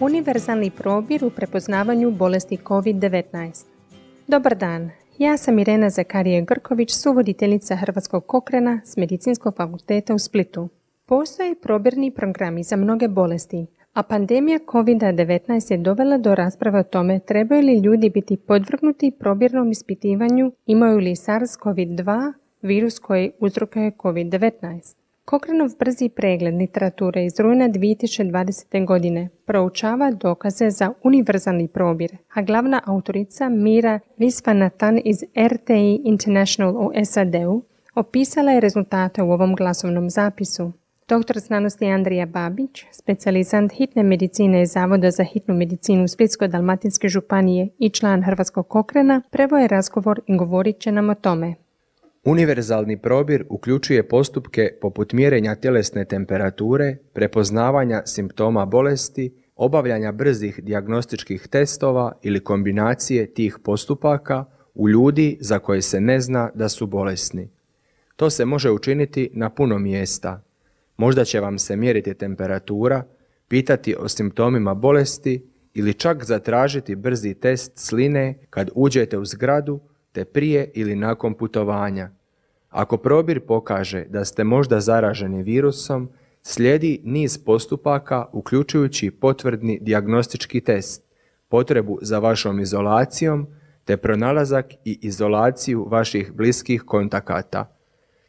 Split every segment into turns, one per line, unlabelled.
Univerzalni probir u prepoznavanju bolesti COVID-19. Dobar dan, ja sam Irena Zakarije Grković, suvoditeljica Hrvatskog kokrena s Medicinskog fakulteta u Splitu. Postoje probirni programi za mnoge bolesti, a pandemija COVID-19 je dovela do rasprave o tome trebaju li ljudi biti podvrgnuti probirnom ispitivanju, imaju li SARS-CoV-2, virus koji uzrokuje COVID-19. Kokrenov brzi pregled literature iz rujna 2020. godine proučava dokaze za univerzalni probir, a glavna autorica Mira Visvanathan iz RTI International u SAD-u opisala je rezultate u ovom glasovnom zapisu. Doktor znanosti Andrija Babić, specijalizant hitne medicine iz Zavoda za hitnu medicinu Splitsko-Dalmatinske županije i član Hrvatskog kokrena, prevoje razgovor i govorit će nam o tome.
Univerzalni probir uključuje postupke poput mjerenja tjelesne temperature, prepoznavanja simptoma bolesti, obavljanja brzih dijagnostičkih testova ili kombinacije tih postupaka u ljudi za koje se ne zna da su bolesni. To se može učiniti na puno mjesta. Možda će vam se mjeriti temperatura, pitati o simptomima bolesti ili čak zatražiti brzi test sline kad uđete u zgradu te prije ili nakon putovanja. Ako probir pokaže da ste možda zaraženi virusom, slijedi niz postupaka uključujući potvrdni dijagnostički test, potrebu za vašom izolacijom te pronalazak i izolaciju vaših bliskih kontakata.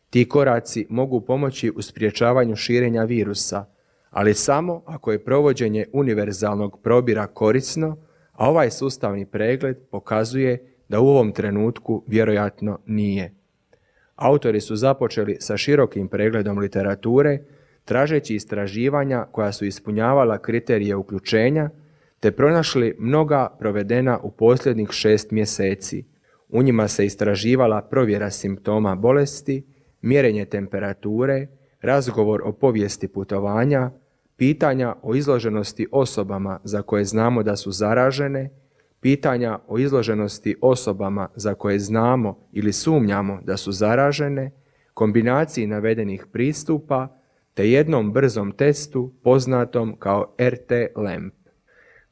Ti koraci mogu pomoći u sprječavanju širenja virusa, ali samo ako je provođenje univerzalnog probira korisno, a ovaj sustavni pregled pokazuje da u ovom trenutku vjerojatno nije. Autori su započeli sa širokim pregledom literature, tražeći istraživanja koja su ispunjavala kriterije uključenja, te pronašli mnoga provedena u posljednjih šest mjeseci. U njima se istraživala provjera simptoma bolesti, mjerenje temperature, razgovor o povijesti putovanja, pitanja o izloženosti osobama za koje znamo da su zaražene, pitanja o izloženosti osobama za koje znamo ili sumnjamo da su zaražene, kombinaciji navedenih pristupa te jednom brzom testu poznatom kao RT-LAMP.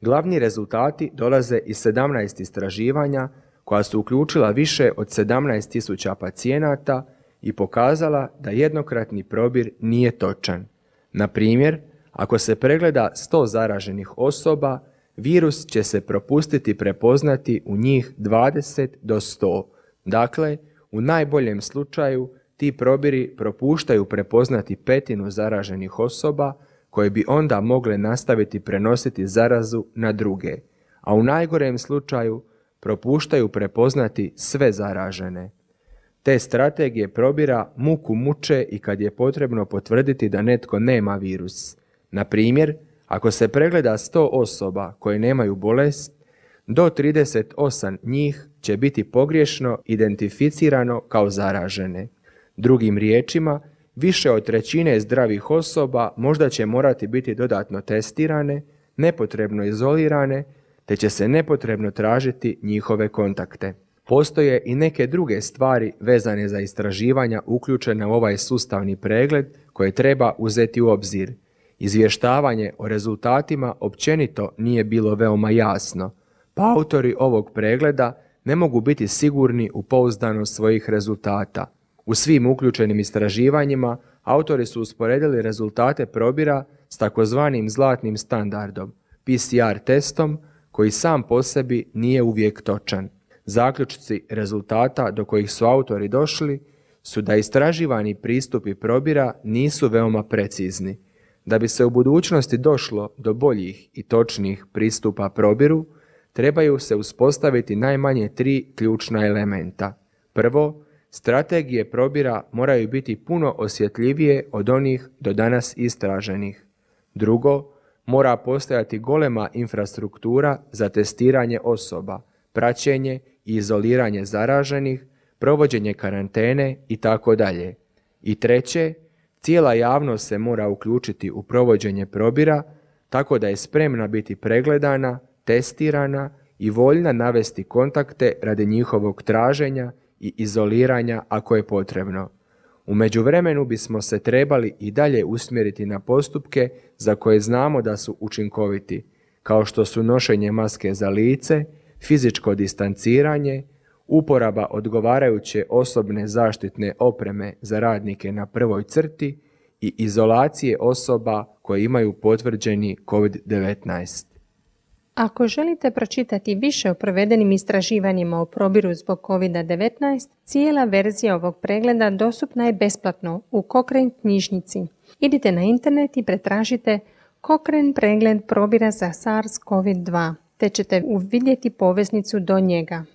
Glavni rezultati dolaze iz 17 istraživanja koja su uključila više od 17.000 pacijenata i pokazala da jednokratni probir nije točan. Na primjer, ako se pregleda 100 zaraženih osoba, virus će se propustiti prepoznati u njih 20 do 100. Dakle, u najboljem slučaju ti probiri propuštaju prepoznati petinu zaraženih osoba koje bi onda mogle nastaviti prenositi zarazu na druge, a u najgorem slučaju propuštaju prepoznati sve zaražene. Te strategije probira muku muče i kad je potrebno potvrditi da netko nema virus. Na primjer, ako se pregleda 100 osoba koje nemaju bolest, do 38 njih će biti pogriješno identificirano kao zaražene. Drugim riječima, više od trećine zdravih osoba možda će morati biti dodatno testirane, nepotrebno izolirane, te će se nepotrebno tražiti njihove kontakte. Postoje i neke druge stvari vezane za istraživanja uključene u ovaj sustavni pregled koje treba uzeti u obzir. Izvještavanje o rezultatima općenito nije bilo veoma jasno, pa autori ovog pregleda ne mogu biti sigurni u pouzdanost svojih rezultata. U svim uključenim istraživanjima autori su usporedili rezultate probira s takozvanim zlatnim standardom, PCR testom, koji sam po sebi nije uvijek točan. Zaključci rezultata do kojih su autori došli su da istraživani pristupi probira nisu veoma precizni. Da bi se u budućnosti došlo do boljih i točnih pristupa probiru, trebaju se uspostaviti najmanje tri ključna elementa. Prvo, strategije probira moraju biti puno osjetljivije od onih do danas istraženih. Drugo, mora postojati golema infrastruktura za testiranje osoba, praćenje i izoliranje zaraženih, provođenje karantene i tako dalje. I treće, cijela javnost se mora uključiti u provođenje probira tako da je spremna biti pregledana, testirana i voljna navesti kontakte radi njihovog traženja i izoliranja ako je potrebno. U međuvremenu bismo se trebali i dalje usmjeriti na postupke za koje znamo da su učinkoviti, kao što su nošenje maske za lice, fizičko distanciranje, uporaba odgovarajuće osobne zaštitne opreme za radnike na prvoj crti i izolacije osoba koje imaju potvrđeni COVID-19.
Ako želite pročitati više o provedenim istraživanjima o probiru zbog COVID-19, cijela verzija ovog pregleda dostupna je besplatno u Cochrane knjižnici. Idite na internet i pretražite Cochrane pregled probira za SARS-CoV-2, te ćete uvidjeti poveznicu do njega.